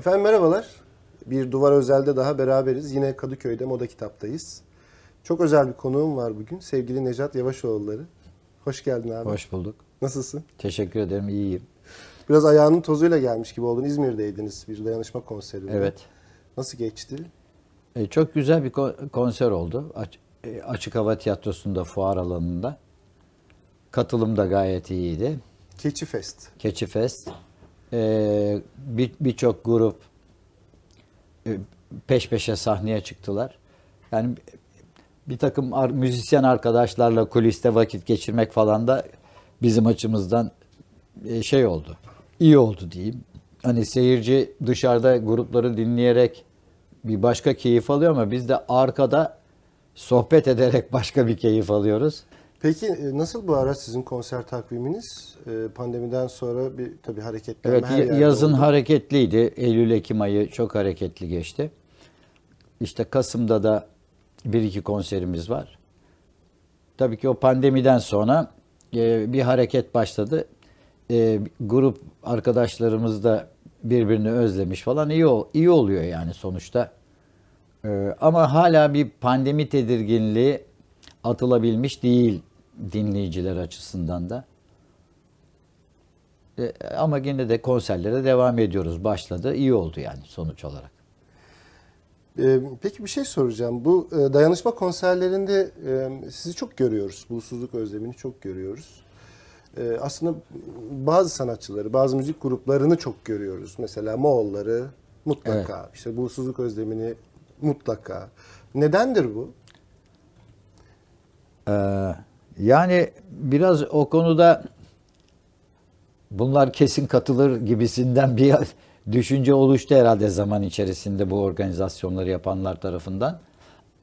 Efendim merhabalar. Bir Duvar Özel'de daha beraberiz. Yine Kadıköy'de Moda Kitap'tayız. Çok özel bir konuğum var bugün. Sevgili Necat Yavaşoğulları. Hoş geldin abi. Hoş bulduk. Nasılsın? Teşekkür ederim. iyiyim. Biraz ayağının tozuyla gelmiş gibi oldun. İzmir'deydiniz bir dayanışma konserinde. Evet. Nasıl geçti? E, çok güzel bir ko- konser oldu. Aç- e, açık hava tiyatrosunda, fuar alanında. Katılım da gayet iyiydi. Keçi Fest. Keçi Fest. E, bir- Birçok grup e, peş peşe sahneye çıktılar. Yani bir takım ar- müzisyen arkadaşlarla kuliste vakit geçirmek falan da bizim açımızdan e, şey oldu. İyi oldu diyeyim. Hani seyirci dışarıda grupları dinleyerek bir başka keyif alıyor ama biz de arkada sohbet ederek başka bir keyif alıyoruz. Peki e, nasıl bu ara sizin konser takviminiz? E, Pandemiden sonra bir tabii hareketlenme Evet her yerde yazın oldu. hareketliydi. Eylül-Ekim ayı çok hareketli geçti. İşte Kasım'da da bir iki konserimiz var. Tabii ki o pandemiden sonra e, bir hareket başladı. Grup arkadaşlarımız da birbirini özlemiş falan iyi iyi oluyor yani sonuçta. Ama hala bir pandemi tedirginliği atılabilmiş değil dinleyiciler açısından da. E, ama yine de konserlere devam ediyoruz. Başladı. iyi oldu yani sonuç olarak. E, Peki bir şey soracağım. Bu e, dayanışma konserlerinde e, sizi çok görüyoruz. Bulutsuzluk özlemini çok görüyoruz. E, Aslında bazı sanatçıları, bazı müzik gruplarını çok görüyoruz. Mesela Moğolları mutlaka, işte bulutsuzluk özlemini mutlaka. Nedendir bu? Ee, yani biraz o konuda bunlar kesin katılır gibisinden bir düşünce oluştu herhalde zaman içerisinde bu organizasyonları yapanlar tarafından.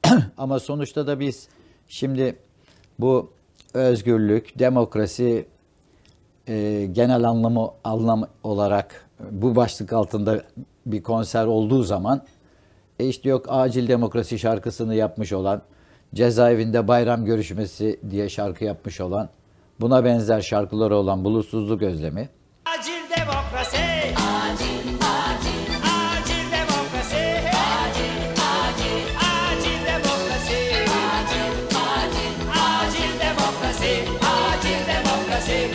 Ama sonuçta da biz şimdi bu özgürlük, demokrasi e, genel anlamı anlam olarak bu başlık altında bir konser olduğu zaman e işte yok acil demokrasi şarkısını yapmış olan, cezaevinde bayram görüşmesi diye şarkı yapmış olan, buna benzer şarkıları olan bulutsuzluk özlemi. Acil demokrasi. Acil, acil. Acil demokrasi. Acil, acil. Acil demokrasi. Acil, acil. Acil demokrasi. Acil demokrasi.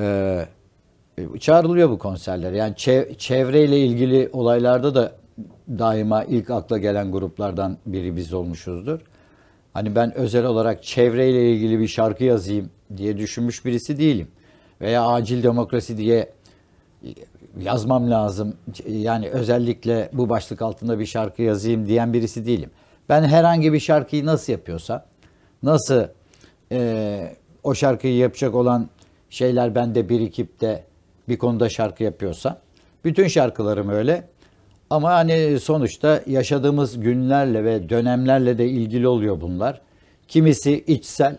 Ee, çağrılıyor bu konserler. Yani çev- çevreyle ilgili olaylarda da daima ilk akla gelen gruplardan biri biz olmuşuzdur. Hani ben özel olarak çevreyle ilgili bir şarkı yazayım diye düşünmüş birisi değilim. Veya acil demokrasi diye yazmam lazım. Yani özellikle bu başlık altında bir şarkı yazayım diyen birisi değilim. Ben herhangi bir şarkıyı nasıl yapıyorsam, nasıl e, o şarkıyı yapacak olan şeyler bende birikip de bir konuda şarkı yapıyorsa, bütün şarkılarım öyle. Ama hani sonuçta yaşadığımız günlerle ve dönemlerle de ilgili oluyor bunlar. Kimisi içsel,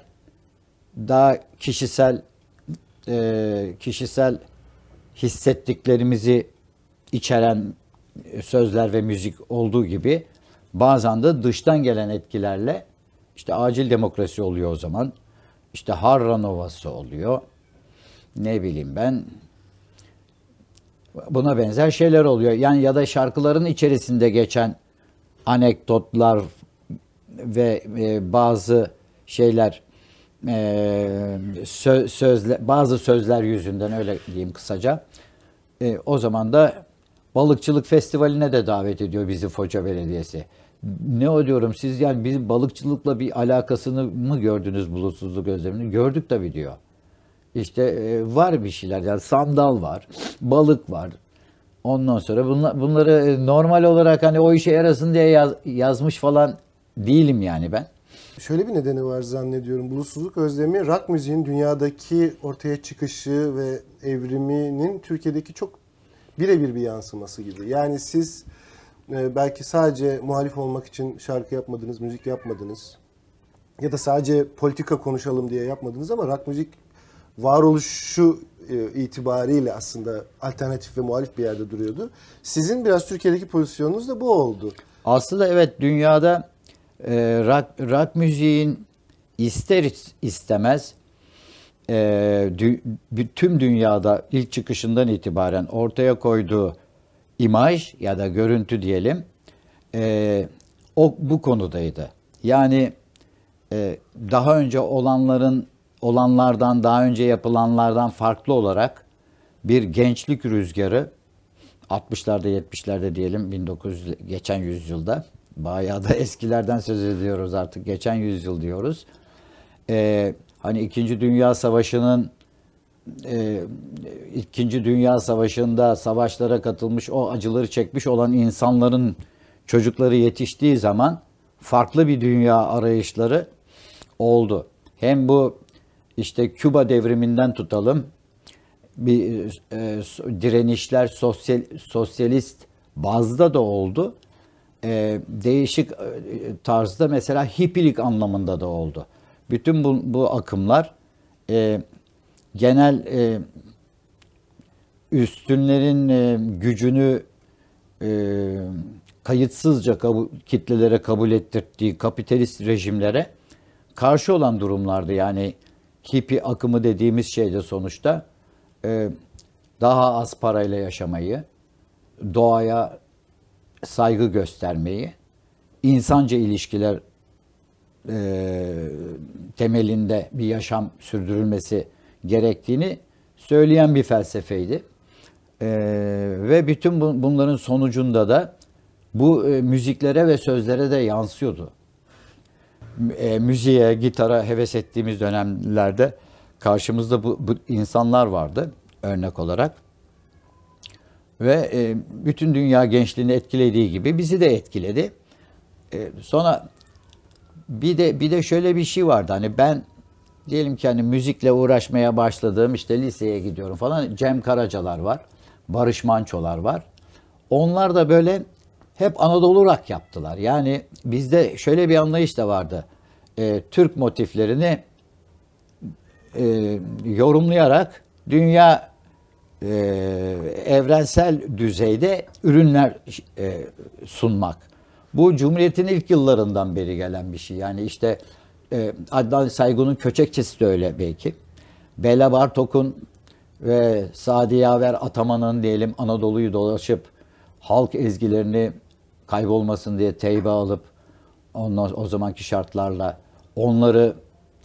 daha kişisel e, kişisel hissettiklerimizi içeren sözler ve müzik olduğu gibi bazen de dıştan gelen etkilerle işte acil demokrasi oluyor o zaman. İşte Harran Ovası oluyor. Ne bileyim ben buna benzer şeyler oluyor. Yani ya da şarkıların içerisinde geçen anekdotlar ve e, bazı şeyler e, sö- sözle, bazı sözler yüzünden öyle diyeyim kısaca. E, o zaman da balıkçılık festivaline de davet ediyor bizi Foça Belediyesi. Ne o diyorum siz yani bizim balıkçılıkla bir alakasını mı gördünüz bulutsuzluk özlemini? Gördük tabii diyor. İşte e, var bir şeyler yani sandal var, balık var. Ondan sonra bunla- bunları e, normal olarak hani o işe yarasın diye yaz- yazmış falan değilim yani ben. Şöyle bir nedeni var zannediyorum. Bulutsuzluk özlemi rock müziğin dünyadaki ortaya çıkışı ve evriminin Türkiye'deki çok birebir bir yansıması gibi. Yani siz e, belki sadece muhalif olmak için şarkı yapmadınız, müzik yapmadınız. Ya da sadece politika konuşalım diye yapmadınız ama rock müzik varoluşu e, itibariyle aslında alternatif ve muhalif bir yerde duruyordu. Sizin biraz Türkiye'deki pozisyonunuz da bu oldu. Aslında evet dünyada e, rock, rock müziğin ister istemez e, dü- tüm dünyada ilk çıkışından itibaren ortaya koyduğu imaj ya da görüntü diyelim e, o bu konudaydı. Yani e, daha önce olanların olanlardan daha önce yapılanlardan farklı olarak bir gençlik rüzgarı 60'larda 70'lerde diyelim 1900 geçen yüzyılda bayağı da eskilerden söz ediyoruz artık geçen yüzyıl diyoruz. Ee, hani 2. Dünya Savaşı'nın e, İkinci Dünya Savaşı'nda savaşlara katılmış o acıları çekmiş olan insanların çocukları yetiştiği zaman farklı bir dünya arayışları oldu. Hem bu işte Küba devriminden tutalım bir e, direnişler sosyal sosyalist bazda da oldu. E, değişik e, tarzda mesela hippilik anlamında da oldu. Bütün bu, bu akımlar e, genel e, üstünlerin e, gücünü e, kayıtsızca kabul, kitlelere kabul ettirdiği kapitalist rejimlere karşı olan durumlardı. Yani hippi akımı dediğimiz şeyde sonuçta e, daha az parayla yaşamayı, doğaya saygı göstermeyi, insanca ilişkiler e, temelinde bir yaşam sürdürülmesi gerektiğini söyleyen bir felsefeydi. E, ve bütün bu, bunların sonucunda da bu e, müziklere ve sözlere de yansıyordu. E, müziğe, gitara heves ettiğimiz dönemlerde karşımızda bu, bu insanlar vardı örnek olarak. Ve e, bütün dünya gençliğini etkilediği gibi bizi de etkiledi. E, sonra bir de bir de şöyle bir şey vardı. Hani ben diyelim ki hani müzikle uğraşmaya başladığım işte liseye gidiyorum falan. Cem Karacalar var. Barış Mançolar var. Onlar da böyle hep Anadolu rock yaptılar. Yani bizde şöyle bir anlayış da vardı. E, Türk motiflerini e, yorumlayarak dünya e, evrensel düzeyde ürünler e, sunmak. Bu Cumhuriyet'in ilk yıllarından beri gelen bir şey. Yani işte e, Adnan Saygun'un Köçekçesi de öyle belki. Bela Bartok'un ve Sadi Yaver Ataman'ın diyelim Anadolu'yu dolaşıp halk ezgilerini kaybolmasın diye teybe alıp ondan, o zamanki şartlarla onları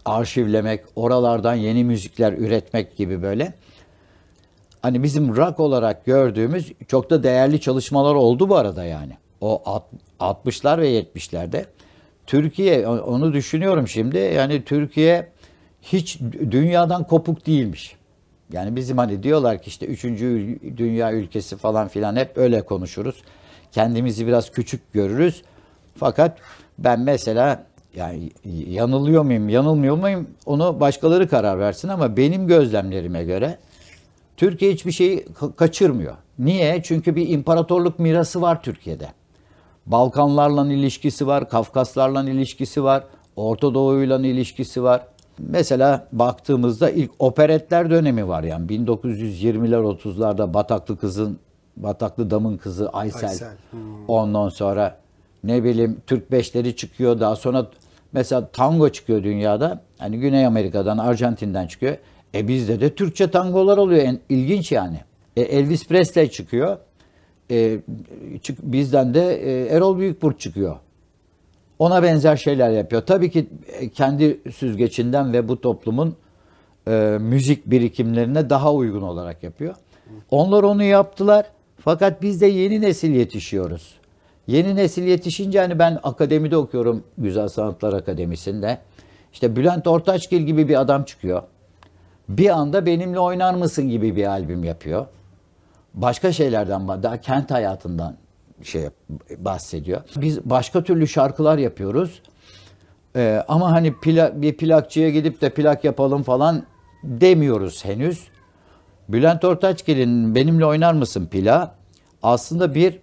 arşivlemek, oralardan yeni müzikler üretmek gibi böyle. Hani bizim rock olarak gördüğümüz çok da değerli çalışmalar oldu bu arada yani. O 60'lar ve 70'lerde. Türkiye onu düşünüyorum şimdi. Yani Türkiye hiç dünyadan kopuk değilmiş. Yani bizim hani diyorlar ki işte üçüncü dünya ülkesi falan filan hep öyle konuşuruz. Kendimizi biraz küçük görürüz. Fakat ben mesela yani yanılıyor muyum, yanılmıyor muyum onu başkaları karar versin ama benim gözlemlerime göre Türkiye hiçbir şeyi kaçırmıyor. Niye? Çünkü bir imparatorluk mirası var Türkiye'de. Balkanlarla ilişkisi var, Kafkaslarla ilişkisi var, Orta Doğu'yla ilişkisi var. Mesela baktığımızda ilk operetler dönemi var yani 1920'ler 30'larda Bataklı Kız'ın Bataklı Dam'ın kızı Aysel. Aysel. Hmm. Ondan sonra ne bileyim Türk beşleri çıkıyor. Daha sonra mesela tango çıkıyor dünyada. Hani Güney Amerika'dan, Arjantin'den çıkıyor. E bizde de Türkçe tangolar oluyor. En, ilginç yani. E Elvis Presley çıkıyor. E, çık, bizden de e, Erol Büyükburç çıkıyor. Ona benzer şeyler yapıyor. Tabii ki e, kendi süzgecinden ve bu toplumun e, müzik birikimlerine daha uygun olarak yapıyor. Onlar onu yaptılar. Fakat biz de yeni nesil yetişiyoruz. Yeni nesil yetişince hani ben akademide okuyorum Güzel Sanatlar Akademisi'nde. İşte Bülent Ortaçgil gibi bir adam çıkıyor. Bir anda benimle oynar mısın gibi bir albüm yapıyor. Başka şeylerden daha kent hayatından şey bahsediyor. Biz başka türlü şarkılar yapıyoruz. Ee, ama hani plak, bir plakçıya gidip de plak yapalım falan demiyoruz henüz. Bülent Ortaçgil'in benimle oynar mısın pila aslında bir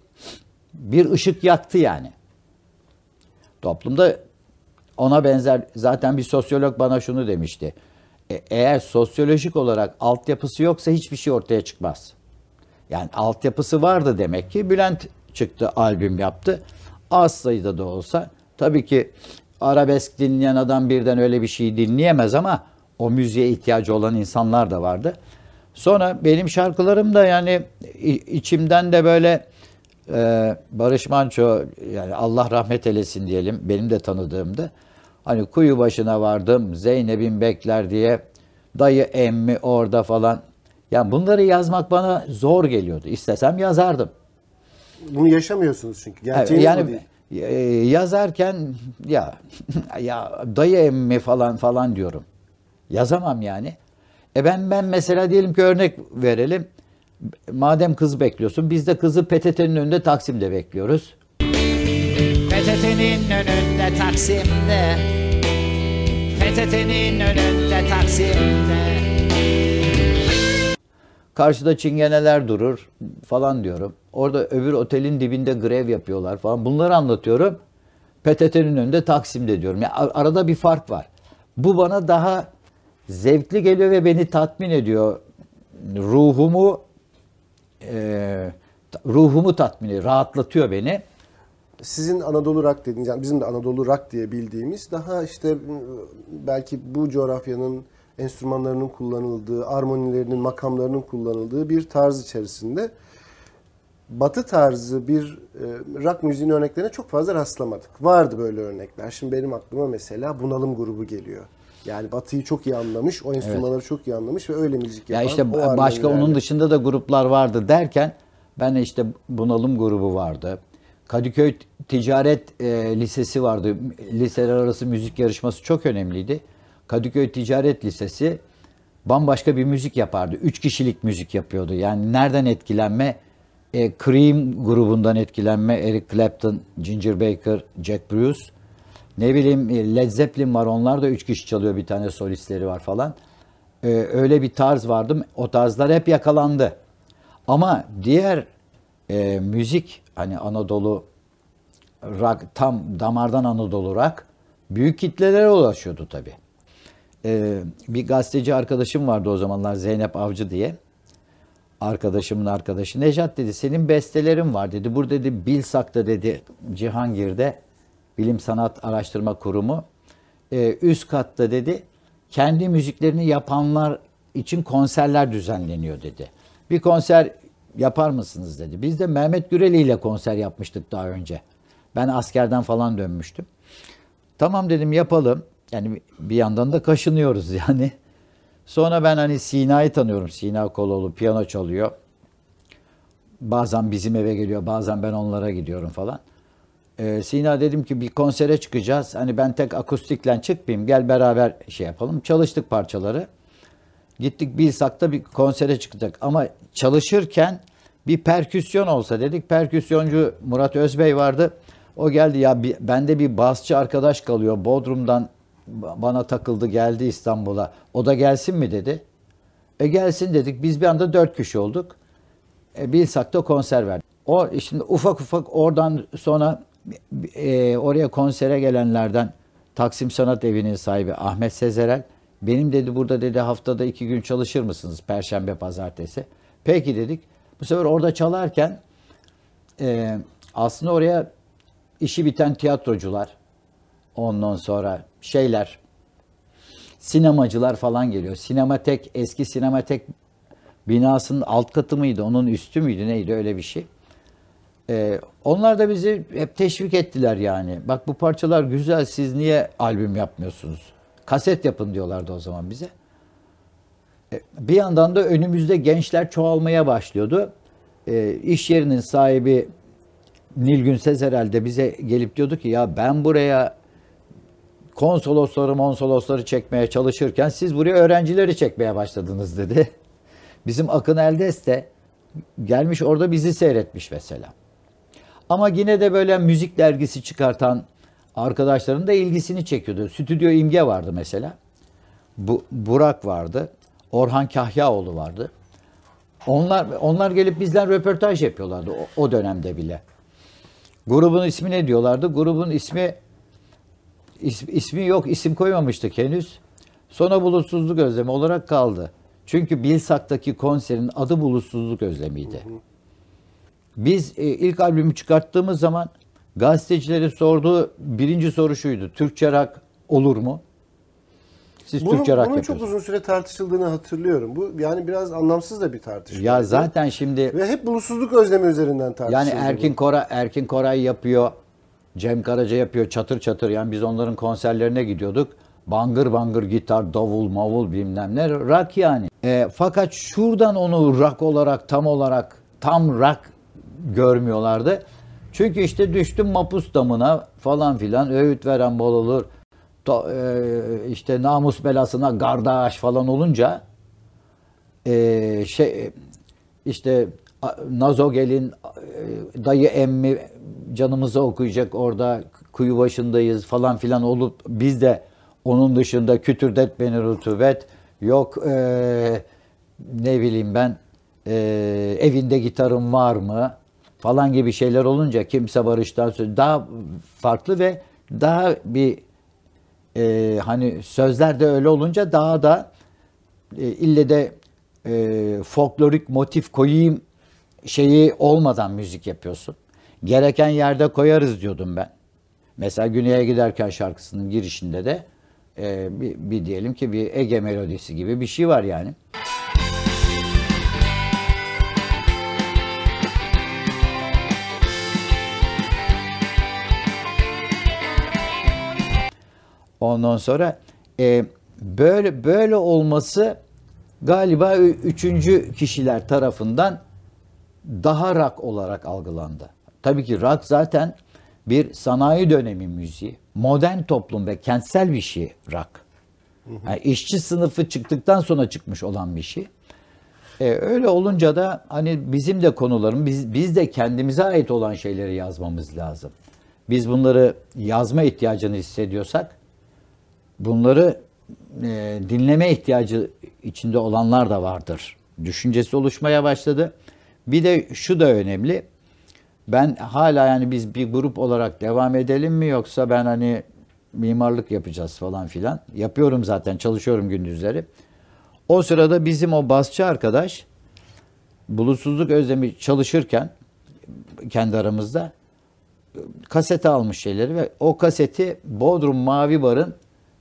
bir ışık yaktı yani. Toplumda ona benzer zaten bir sosyolog bana şunu demişti. E, eğer sosyolojik olarak altyapısı yoksa hiçbir şey ortaya çıkmaz. Yani altyapısı vardı demek ki Bülent çıktı albüm yaptı. Az sayıda da olsa tabii ki arabesk dinleyen adam birden öyle bir şey dinleyemez ama o müziğe ihtiyacı olan insanlar da vardı. Sonra benim şarkılarım da yani içimden de böyle e, Barış Manço yani Allah rahmet eylesin diyelim benim de tanıdığımda hani kuyu başına vardım Zeynep'in bekler diye dayı emmi orada falan. Yani bunları yazmak bana zor geliyordu. İstesem yazardım. Bunu yaşamıyorsunuz çünkü. Gerçeğiniz yani değil. e, yazarken ya ya dayı emmi falan falan diyorum. Yazamam yani. E ben ben mesela diyelim ki örnek verelim. Madem kız bekliyorsun biz de kızı PTT'nin önünde Taksim'de bekliyoruz. PTT'nin önünde Taksim'de PTT'nin önünde Taksim'de Karşıda çingeneler durur falan diyorum. Orada öbür otelin dibinde grev yapıyorlar falan. Bunları anlatıyorum. PTT'nin önünde Taksim'de diyorum. Yani ar- arada bir fark var. Bu bana daha zevkli geliyor ve beni tatmin ediyor. Ruhumu e, ruhumu tatmin ediyor. Rahatlatıyor beni. Sizin Anadolu Rock dediğiniz, yani bizim de Anadolu Rock diye bildiğimiz daha işte m, belki bu coğrafyanın enstrümanlarının kullanıldığı, armonilerinin, makamlarının kullanıldığı bir tarz içerisinde Batı tarzı bir e, rock müziğin örneklerine çok fazla rastlamadık. Vardı böyle örnekler. Şimdi benim aklıma mesela Bunalım grubu geliyor. Yani Batı'yı çok iyi anlamış, o enstrümanları çok iyi anlamış ve öyle müzik yapan. Ya işte o başka onun dışında da gruplar vardı derken ben işte Bunalım grubu vardı. Kadıköy Ticaret e, Lisesi vardı. Liseler arası müzik yarışması çok önemliydi. Kadıköy Ticaret Lisesi bambaşka bir müzik yapardı. Üç kişilik müzik yapıyordu. Yani nereden etkilenme? E, Cream grubundan etkilenme. Eric Clapton, Ginger Baker, Jack Bruce. Ne bileyim e, Led Zeppelin var. Onlar da üç kişi çalıyor. Bir tane solistleri var falan. E, öyle bir tarz vardı. O tarzlar hep yakalandı. Ama diğer e, müzik hani Anadolu rock tam damardan Anadolu rock büyük kitlelere ulaşıyordu tabii. E, bir gazeteci arkadaşım vardı o zamanlar Zeynep Avcı diye. Arkadaşımın arkadaşı. Nejat dedi senin bestelerin var dedi. Burada dedi Bilsak'ta dedi Cihangir'de Bilim Sanat Araştırma Kurumu. E, üst katta dedi kendi müziklerini yapanlar için konserler düzenleniyor dedi. Bir konser yapar mısınız dedi. Biz de Mehmet Güreli ile konser yapmıştık daha önce. Ben askerden falan dönmüştüm. Tamam dedim yapalım. Yani bir yandan da kaşınıyoruz yani. Sonra ben hani Sina'yı tanıyorum. Sina Koloğlu piyano çalıyor. Bazen bizim eve geliyor, bazen ben onlara gidiyorum falan. Ee, Sina dedim ki bir konsere çıkacağız. Hani ben tek akustikle çıkmayayım. Gel beraber şey yapalım. Çalıştık parçaları. Gittik Bilsak'ta bir konsere çıkacak. Ama çalışırken bir perküsyon olsa dedik. Perküsyoncu Murat Özbey vardı. O geldi ya bir, bende bir basçı arkadaş kalıyor. Bodrum'dan ba- bana takıldı geldi İstanbul'a. O da gelsin mi dedi. E gelsin dedik. Biz bir anda dört kişi olduk. E, Bilsak'ta konser verdik. O şimdi ufak ufak oradan sonra e, oraya konsere gelenlerden Taksim Sanat Evi'nin sahibi Ahmet Sezerel benim dedi burada dedi haftada iki gün çalışır mısınız? Perşembe, pazartesi. Peki dedik. Bu sefer orada çalarken e, aslında oraya işi biten tiyatrocular ondan sonra şeyler sinemacılar falan geliyor. Sinematek eski sinematek binasının alt katı mıydı, onun üstü müydü neydi öyle bir şey. Ee, onlar da bizi hep teşvik ettiler yani. Bak bu parçalar güzel siz niye albüm yapmıyorsunuz? Kaset yapın diyorlardı o zaman bize. Ee, bir yandan da önümüzde gençler çoğalmaya başlıyordu. Ee, iş yerinin sahibi Nilgün Sezerel de bize gelip diyordu ki ya ben buraya konsolosları monsolosları çekmeye çalışırken siz buraya öğrencileri çekmeye başladınız dedi. Bizim Akın Eldes de gelmiş orada bizi seyretmiş mesela. Ama yine de böyle müzik dergisi çıkartan arkadaşların da ilgisini çekiyordu. Stüdyo İmge vardı mesela. Bu, Burak vardı. Orhan Kahyaoğlu vardı. Onlar onlar gelip bizden röportaj yapıyorlardı o, o dönemde bile. Grubun ismi ne diyorlardı? Grubun ismi is- ismi yok, isim koymamıştık henüz. Sonra bulutsuzluk özlemi olarak kaldı. Çünkü Bilsak'taki konserin adı bulutsuzluk özlemiydi. Biz e, ilk albümü çıkarttığımız zaman gazetecilerin sorduğu birinci soru şuydu. Türkçe rock olur mu? Siz bunun, Türkçe rock bunun çok uzun süre tartışıldığını hatırlıyorum. Bu yani biraz anlamsız da bir tartışma. Ya zaten şimdi ve hep bulutsuzluk özlemi üzerinden yani tartışıldı. Erkin bu. Koray Erkin Koray yapıyor. Cem Karaca yapıyor çatır çatır. Yani biz onların konserlerine gidiyorduk. Bangır bangır gitar, davul, mavul bilmem ne. Rock yani. E, fakat şuradan onu rock olarak tam olarak tam rock görmüyorlardı. Çünkü işte düştüm mapus damına falan filan öğüt veren bol olur. To- e, işte namus belasına gardaş falan olunca e, şey işte Nazogel'in e, dayı emmi canımızı okuyacak orada kuyu başındayız falan filan olup biz de onun dışında kütürdet beni rutubet yok e, ne bileyim ben e, evinde gitarım var mı falan gibi şeyler olunca kimse barıştan söz daha farklı ve daha bir e, hani sözler de öyle olunca daha da e, ille de e, folklorik motif koyayım şeyi olmadan müzik yapıyorsun. Gereken yerde koyarız diyordum ben. Mesela Güney'e giderken şarkısının girişinde de e, bir, bir diyelim ki bir Ege melodisi gibi bir şey var yani. Ondan sonra e, böyle böyle olması galiba üçüncü kişiler tarafından daha rock olarak algılandı. Tabii ki rock zaten bir sanayi dönemi müziği. Modern toplum ve kentsel bir şey rock. Yani işçi sınıfı çıktıktan sonra çıkmış olan bir şey. E, öyle olunca da hani bizim de konularım, biz, biz de kendimize ait olan şeyleri yazmamız lazım. Biz bunları yazma ihtiyacını hissediyorsak bunları e, dinleme ihtiyacı içinde olanlar da vardır. Düşüncesi oluşmaya başladı. Bir de şu da önemli. Ben hala yani biz bir grup olarak devam edelim mi yoksa ben hani mimarlık yapacağız falan filan. Yapıyorum zaten çalışıyorum gündüzleri. O sırada bizim o basçı arkadaş bulutsuzluk özlemi çalışırken kendi aramızda kasete almış şeyleri ve o kaseti Bodrum Mavi Bar'ın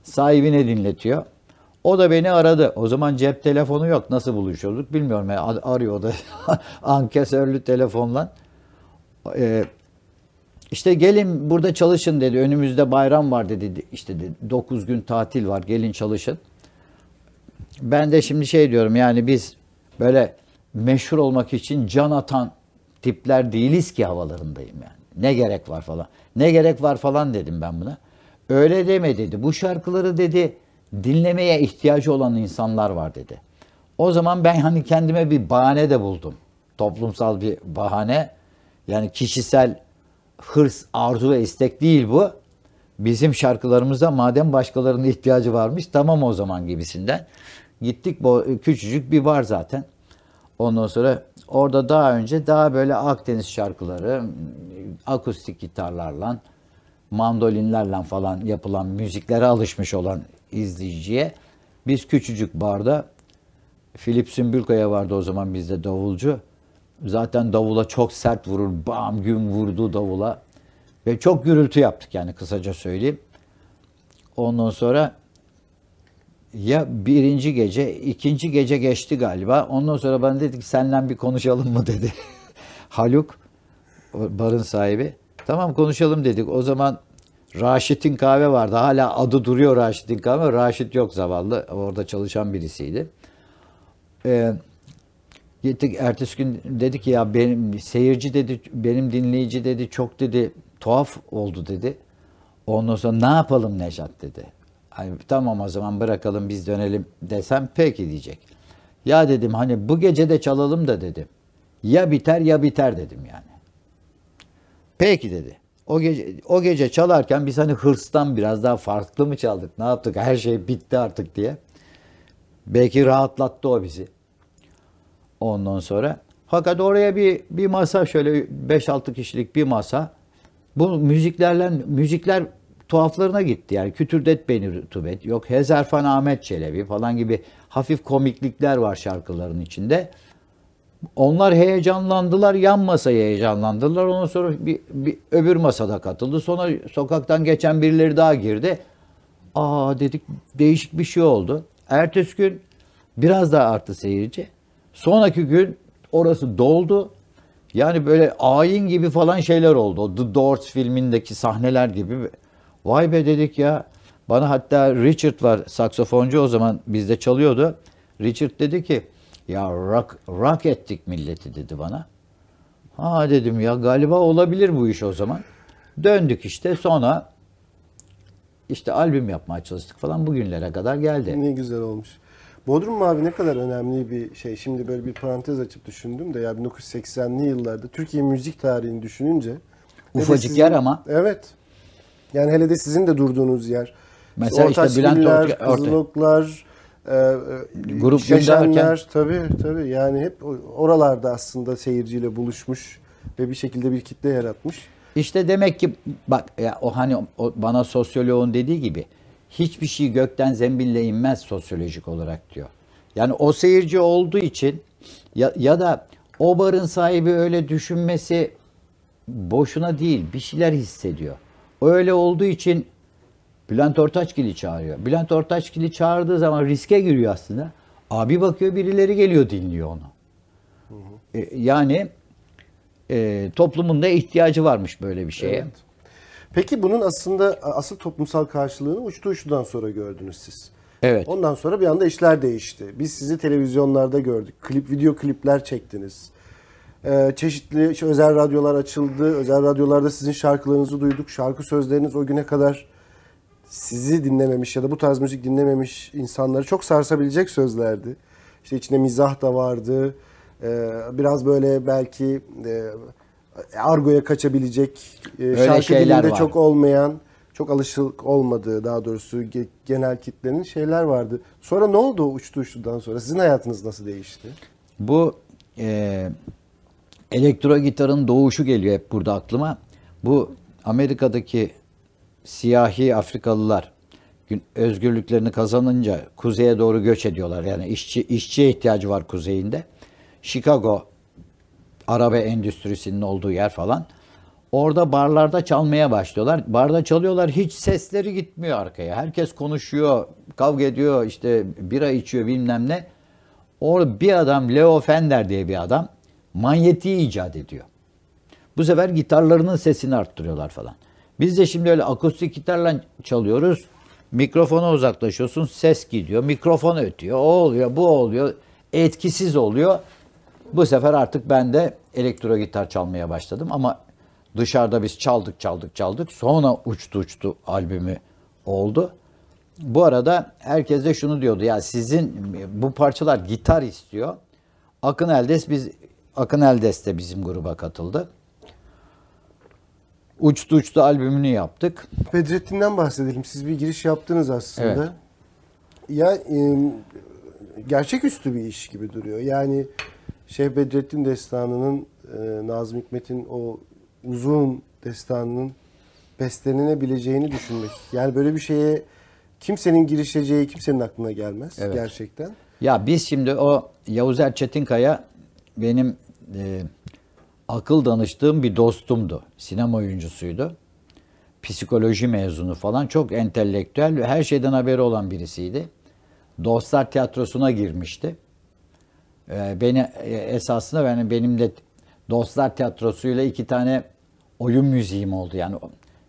sahibine dinletiyor. O da beni aradı. O zaman cep telefonu yok. Nasıl buluşuyorduk bilmiyorum. Yani ar- arıyor o da ankesörlü telefonla. Ee, işte gelin burada çalışın dedi. Önümüzde bayram var dedi. İşte 9 gün tatil var. Gelin çalışın. Ben de şimdi şey diyorum yani biz böyle meşhur olmak için can atan tipler değiliz ki havalarındayım yani. Ne gerek var falan. Ne gerek var falan dedim ben buna. Öyle deme dedi. Bu şarkıları dedi dinlemeye ihtiyacı olan insanlar var dedi. O zaman ben hani kendime bir bahane de buldum. Toplumsal bir bahane. Yani kişisel hırs, arzu ve istek değil bu. Bizim şarkılarımıza madem başkalarının ihtiyacı varmış tamam o zaman gibisinden. Gittik bu küçücük bir bar zaten. Ondan sonra orada daha önce daha böyle Akdeniz şarkıları, akustik gitarlarla, mandolinlerle falan yapılan müziklere alışmış olan izleyiciye biz küçücük barda Filip Sümbülkaya vardı o zaman bizde davulcu. Zaten davula çok sert vurur. Bam gün vurdu davula. Ve çok gürültü yaptık yani kısaca söyleyeyim. Ondan sonra ya birinci gece, ikinci gece geçti galiba. Ondan sonra bana dedi ki senden bir konuşalım mı dedi. Haluk, barın sahibi. Tamam konuşalım dedik. O zaman Raşit'in kahve vardı. Hala adı duruyor Raşit'in kahve. Raşit yok zavallı. Orada çalışan birisiydi. Ee, gittik ertesi gün dedi ki ya benim seyirci dedi, benim dinleyici dedi çok dedi tuhaf oldu dedi. Ondan sonra ne yapalım Nejat dedi. Hani tamam o zaman bırakalım biz dönelim desem peki diyecek. Ya dedim hani bu gece de çalalım da dedim. Ya biter ya biter dedim yani. Peki dedi. O gece o gece çalarken biz hani hırstan biraz daha farklı mı çaldık? Ne yaptık? Her şey bitti artık diye. Belki rahatlattı o bizi. Ondan sonra fakat oraya bir bir masa şöyle 5-6 kişilik bir masa. Bu müziklerle müzikler tuhaflarına gitti. Yani Kütürdet Beni Rutubet, yok Hezarfen Ahmet Çelebi falan gibi hafif komiklikler var şarkıların içinde. Onlar heyecanlandılar, yan masaya heyecanlandılar. Ondan sonra bir, bir öbür masada katıldı. Sonra sokaktan geçen birileri daha girdi. Aa dedik değişik bir şey oldu. Ertesi gün biraz daha arttı seyirci. Sonraki gün orası doldu. Yani böyle ayin gibi falan şeyler oldu. The Doors filmindeki sahneler gibi. Vay be dedik ya. Bana hatta Richard var saksafoncu o zaman bizde çalıyordu. Richard dedi ki ya rock, rock ettik milleti dedi bana. Ha dedim ya galiba olabilir bu iş o zaman. Döndük işte sonra işte albüm yapmaya çalıştık falan bugünlere kadar geldi. Ne güzel olmuş. Bodrum Mavi ne kadar önemli bir şey. Şimdi böyle bir parantez açıp düşündüm de ya 1980'li yıllarda Türkiye müzik tarihini düşününce Ufacık yer ama. Evet. Yani hele de sizin de durduğunuz yer. Mesela işte Bülent Ortaçgiller, Orta- Kızıloklar, Grup Şeşenler, tabii tabii yani hep oralarda aslında seyirciyle buluşmuş ve bir şekilde bir kitle yaratmış. İşte demek ki bak ya o hani o bana sosyoloğun dediği gibi hiçbir şey gökten zembille inmez sosyolojik olarak diyor. Yani o seyirci olduğu için ya, ya da o barın sahibi öyle düşünmesi boşuna değil bir şeyler hissediyor. Öyle olduğu için Bülent Ortaçgil'i çağırıyor. Bülent Ortaçgil'i çağırdığı zaman riske giriyor aslında. Abi bakıyor birileri geliyor dinliyor onu. E, yani e, toplumun da ihtiyacı varmış böyle bir şeye. Evet. Peki bunun aslında asıl toplumsal karşılığını uçtu uçtudan sonra gördünüz siz. Evet. Ondan sonra bir anda işler değişti. Biz sizi televizyonlarda gördük. Klip, video klipler çektiniz. Ee, çeşitli özel radyolar açıldı. Özel radyolarda sizin şarkılarınızı duyduk. Şarkı sözleriniz o güne kadar sizi dinlememiş ya da bu tarz müzik dinlememiş insanları çok sarsabilecek sözlerdi. İşte içinde mizah da vardı. Ee, biraz böyle belki e, argoya kaçabilecek e, şarkı şeyler dilinde var. çok olmayan, çok alışık olmadığı daha doğrusu ge- genel kitlenin şeyler vardı. Sonra ne oldu o uçtu uçtudan sonra? Sizin hayatınız nasıl değişti? Bu e, elektro gitarın doğuşu geliyor hep burada aklıma. Bu Amerika'daki siyahi Afrikalılar özgürlüklerini kazanınca kuzeye doğru göç ediyorlar. Yani işçi işçiye ihtiyacı var kuzeyinde. Chicago arabe endüstrisinin olduğu yer falan. Orada barlarda çalmaya başlıyorlar. Barda çalıyorlar hiç sesleri gitmiyor arkaya. Herkes konuşuyor, kavga ediyor, işte bira içiyor bilmem ne. Orada bir adam Leo Fender diye bir adam manyetiği icat ediyor. Bu sefer gitarlarının sesini arttırıyorlar falan. Biz de şimdi öyle akustik gitarla çalıyoruz. Mikrofona uzaklaşıyorsun, ses gidiyor. Mikrofon ötüyor. O oluyor, bu oluyor. Etkisiz oluyor. Bu sefer artık ben de elektro gitar çalmaya başladım ama dışarıda biz çaldık çaldık çaldık. Sonra uçtu uçtu albümü oldu. Bu arada herkes de şunu diyordu ya sizin bu parçalar gitar istiyor. Akın Eldes biz Akın Eldes de bizim gruba katıldı. Uçtu uçtu albümünü yaptık. Bedrettin'den bahsedelim. Siz bir giriş yaptınız aslında. Evet. Ya e, gerçeküstü bir iş gibi duruyor. Yani Şeyh Bedrettin destanının e, Nazım Hikmet'in o uzun destanının bestelenebileceğini düşünmek. Yani böyle bir şeye kimsenin girişeceği kimsenin aklına gelmez Evet. gerçekten. Ya biz şimdi o Yavuz Erçetinkaya benim e, akıl danıştığım bir dostumdu. Sinema oyuncusuydu. Psikoloji mezunu falan. Çok entelektüel ve her şeyden haberi olan birisiydi. Dostlar Tiyatrosu'na girmişti. E, beni e, esasında benim, benim de Dostlar Tiyatrosu'yla iki tane oyun müziğim oldu. Yani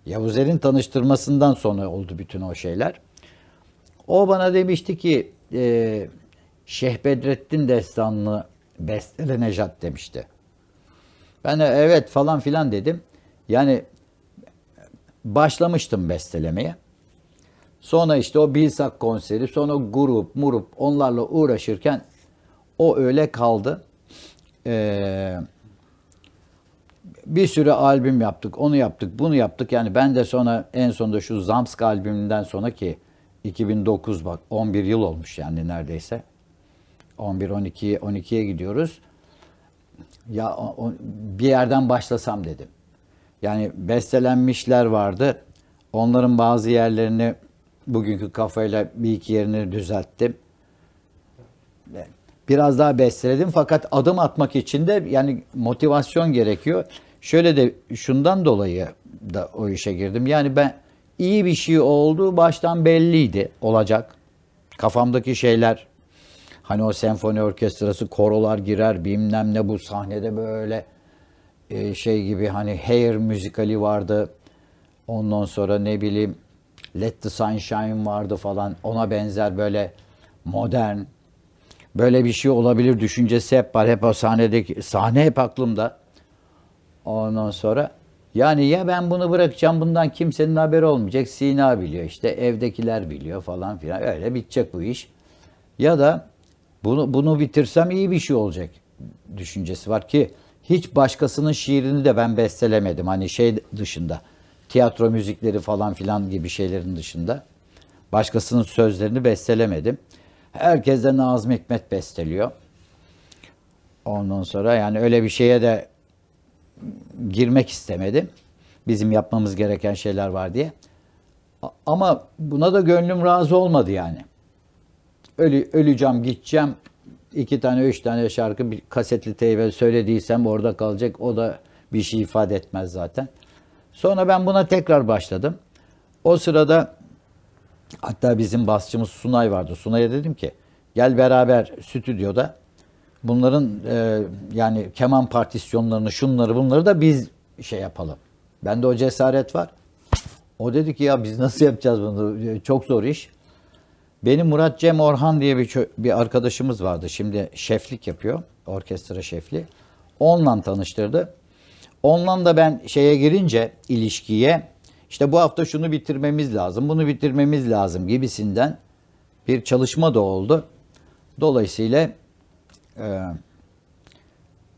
Yavuz Er'in tanıştırmasından sonra oldu bütün o şeyler. O bana demişti ki e, Şeyh Bedrettin destanını bestele Nejat demişti. Ben de evet falan filan dedim. Yani başlamıştım bestelemeye. Sonra işte o Bilsak konseri, sonra grup, murup onlarla uğraşırken o öyle kaldı. Ee, bir sürü albüm yaptık, onu yaptık, bunu yaptık. Yani ben de sonra en sonunda şu Zamsk albümünden sonra ki 2009 bak 11 yıl olmuş yani neredeyse. 11 12 12'ye gidiyoruz. Ya o- o- bir yerden başlasam dedim. Yani bestelenmişler vardı. Onların bazı yerlerini bugünkü kafayla bir iki yerini düzelttim. Biraz daha besteledim fakat adım atmak için de yani motivasyon gerekiyor. Şöyle de şundan dolayı da o işe girdim. Yani ben iyi bir şey olduğu baştan belliydi olacak. Kafamdaki şeyler hani o senfoni orkestrası korolar girer bilmem ne bu sahnede böyle e, şey gibi hani Hair müzikali vardı. Ondan sonra ne bileyim Let the Sunshine vardı falan. Ona benzer böyle modern böyle bir şey olabilir düşüncesi hep var. Hep o sahnedeki sahne hep aklımda. Ondan sonra yani ya ben bunu bırakacağım bundan kimsenin haberi olmayacak. Sina biliyor işte evdekiler biliyor falan filan. Öyle bitecek bu iş. Ya da bunu bunu bitirsem iyi bir şey olacak düşüncesi var ki hiç başkasının şiirini de ben bestelemedim. Hani şey dışında tiyatro müzikleri falan filan gibi şeylerin dışında başkasının sözlerini bestelemedim. Herkes de Nazım Hikmet besteliyor. Ondan sonra yani öyle bir şeye de girmek istemedim. Bizim yapmamız gereken şeyler var diye. Ama buna da gönlüm razı olmadı yani. Ölü, öleceğim, gideceğim. iki tane, üç tane şarkı bir kasetli teybe söylediysem orada kalacak. O da bir şey ifade etmez zaten. Sonra ben buna tekrar başladım. O sırada hatta bizim basçımız Sunay vardı. Sunay'a dedim ki gel beraber stüdyoda bunların e, yani keman partisyonlarını şunları bunları da biz şey yapalım. Bende o cesaret var. O dedi ki ya biz nasıl yapacağız bunu? Çok zor iş. Benim Murat Cem Orhan diye bir, bir arkadaşımız vardı. Şimdi şeflik yapıyor. Orkestra şefliği. Onunla tanıştırdı. Onunla da ben şeye girince ilişkiye işte bu hafta şunu bitirmemiz lazım, bunu bitirmemiz lazım gibisinden bir çalışma da oldu. Dolayısıyla e,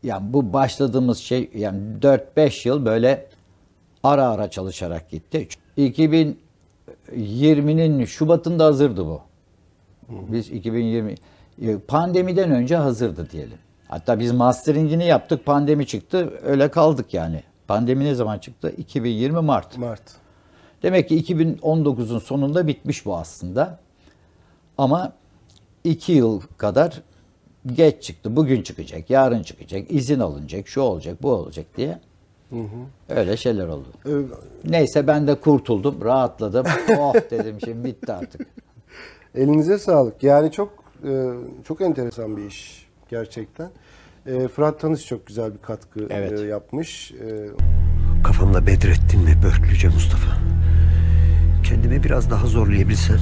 yani bu başladığımız şey yani 4-5 yıl böyle ara ara çalışarak gitti. 2020'nin Şubat'ında hazırdı bu. Biz 2020 e, pandemiden önce hazırdı diyelim. Hatta biz masteringini yaptık, pandemi çıktı, öyle kaldık yani. Pandemi ne zaman çıktı? 2020 Mart. Mart. Demek ki 2019'un sonunda bitmiş bu aslında. Ama iki yıl kadar geç çıktı. Bugün çıkacak, yarın çıkacak, izin alınacak, şu olacak, bu olacak diye. Öyle şeyler oldu. Ee, Neyse ben de kurtuldum, rahatladım. oh dedim şimdi bitti artık. Elinize sağlık. Yani çok e, çok enteresan bir iş gerçekten. E, Fırat Tanış çok güzel bir katkı Evet. e, yapmış. E, Kafamda Bedrettin ve Börklüce Mustafa. Kendimi biraz daha zorlayabilsem.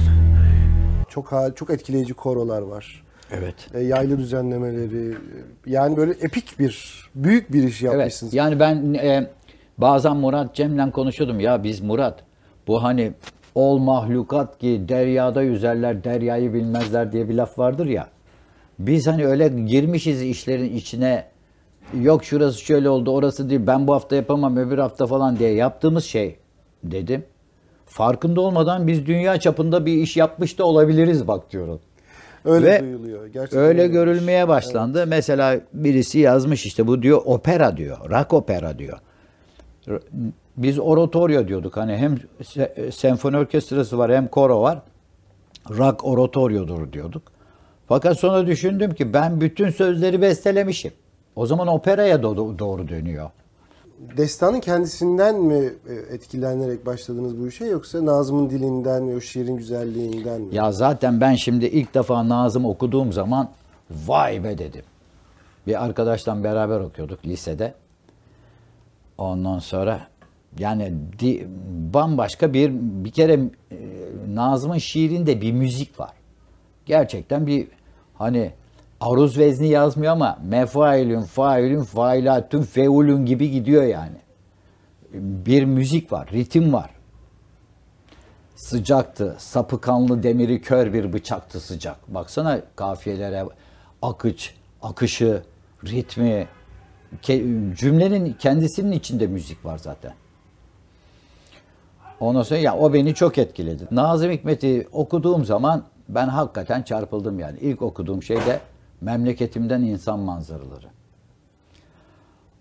çok çok etkileyici korolar var. Evet. E, yaylı düzenlemeleri. Yani böyle epik bir, büyük bir iş Evet. yapmışsınız. Yani ben e, bazen Murat Cem'le konuşuyordum. Ya biz Murat bu hani ol mahlukat ki deryada yüzerler deryayı bilmezler diye bir laf vardır ya. Biz hani öyle girmişiz işlerin içine yok şurası şöyle oldu orası değil ben bu hafta yapamam öbür hafta falan diye yaptığımız şey dedim. Farkında olmadan biz dünya çapında bir iş yapmış da olabiliriz bak diyorum. Öyle Ve duyuluyor. Gerçekten öyle öyleymiş. görülmeye başlandı. Mesela birisi yazmış işte bu diyor opera diyor. Rock opera diyor. Biz oratorio diyorduk. Hani hem se- senfoni orkestrası var hem koro var. Rock oratoryodur diyorduk. Fakat sonra düşündüm ki ben bütün sözleri bestelemişim. O zaman operaya do- doğru dönüyor. Destanın kendisinden mi e, etkilenerek başladınız bu işe yoksa Nazım'ın dilinden ve o şiirin güzelliğinden mi? Ya zaten ben şimdi ilk defa Nazım okuduğum zaman vay be dedim. Bir arkadaşla beraber okuyorduk lisede. Ondan sonra yani di- bambaşka bir bir kere e, Nazım'ın şiirinde bir müzik var. Gerçekten bir hani aruz vezni yazmıyor ama mefailün, failün, failatün, feulün gibi gidiyor yani. Bir müzik var, ritim var. Sıcaktı, sapı kanlı demiri kör bir bıçaktı sıcak. Baksana kafiyelere, akıç, akışı, ritmi, cümlenin kendisinin içinde müzik var zaten. Ondan sonra ya o beni çok etkiledi. Nazım Hikmet'i okuduğum zaman ben hakikaten çarpıldım yani. İlk okuduğum şey de memleketimden insan manzaraları.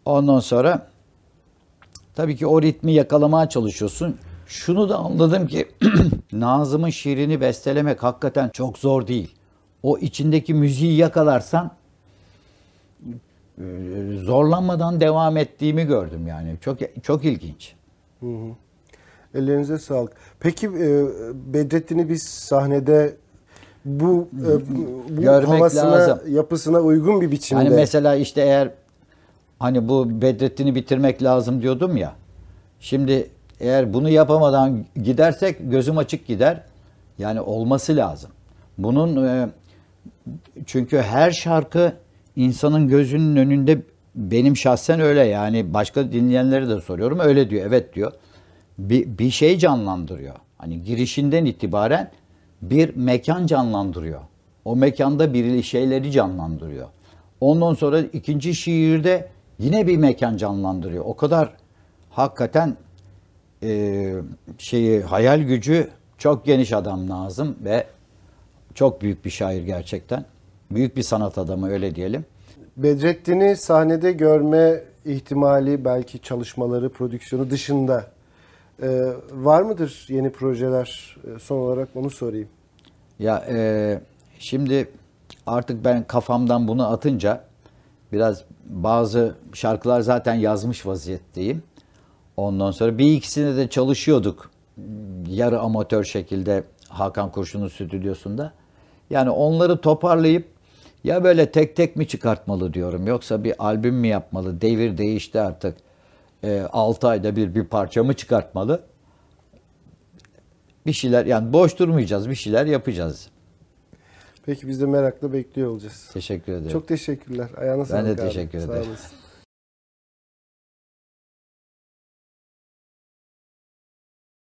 Ondan sonra tabii ki o ritmi yakalamaya çalışıyorsun. Şunu da anladım ki Nazım'ın şiirini bestelemek hakikaten çok zor değil. O içindeki müziği yakalarsan e, zorlanmadan devam ettiğimi gördüm yani. Çok çok ilginç. Ellerinize sağlık. Peki e, Bedrettin'i biz sahnede bu, e, bu Görmek havasına, lazım. yapısına uygun bir biçimde. Hani mesela işte eğer hani bu Bedrettin'i bitirmek lazım diyordum ya. Şimdi eğer bunu yapamadan gidersek gözüm açık gider. Yani olması lazım. Bunun e, çünkü her şarkı insanın gözünün önünde benim şahsen öyle yani başka dinleyenlere de soruyorum öyle diyor evet diyor. Bir, bir şey canlandırıyor. Hani girişinden itibaren bir mekan canlandırıyor. O mekanda bir şeyleri canlandırıyor. Ondan sonra ikinci şiirde yine bir mekan canlandırıyor. O kadar hakikaten e, şeyi hayal gücü çok geniş adam Nazım ve çok büyük bir şair gerçekten. Büyük bir sanat adamı öyle diyelim. Bedrettin'i sahnede görme ihtimali belki çalışmaları, prodüksiyonu dışında e, var mıdır yeni projeler? E, son olarak onu sorayım. Ya e, şimdi artık ben kafamdan bunu atınca biraz bazı şarkılar zaten yazmış vaziyetteyim. Ondan sonra bir ikisine de çalışıyorduk. Yarı amatör şekilde Hakan Kurşun'un stüdyosunda. Yani onları toparlayıp ya böyle tek tek mi çıkartmalı diyorum yoksa bir albüm mü yapmalı? Devir değişti artık. 6 ayda bir bir parça mı çıkartmalı? Bir şeyler yani boş durmayacağız bir şeyler yapacağız. Peki biz de merakla bekliyor olacağız. Teşekkür ederim. Çok teşekkürler. Ayağına Ben sağlık de abi. teşekkür Sağ ederim. olasın.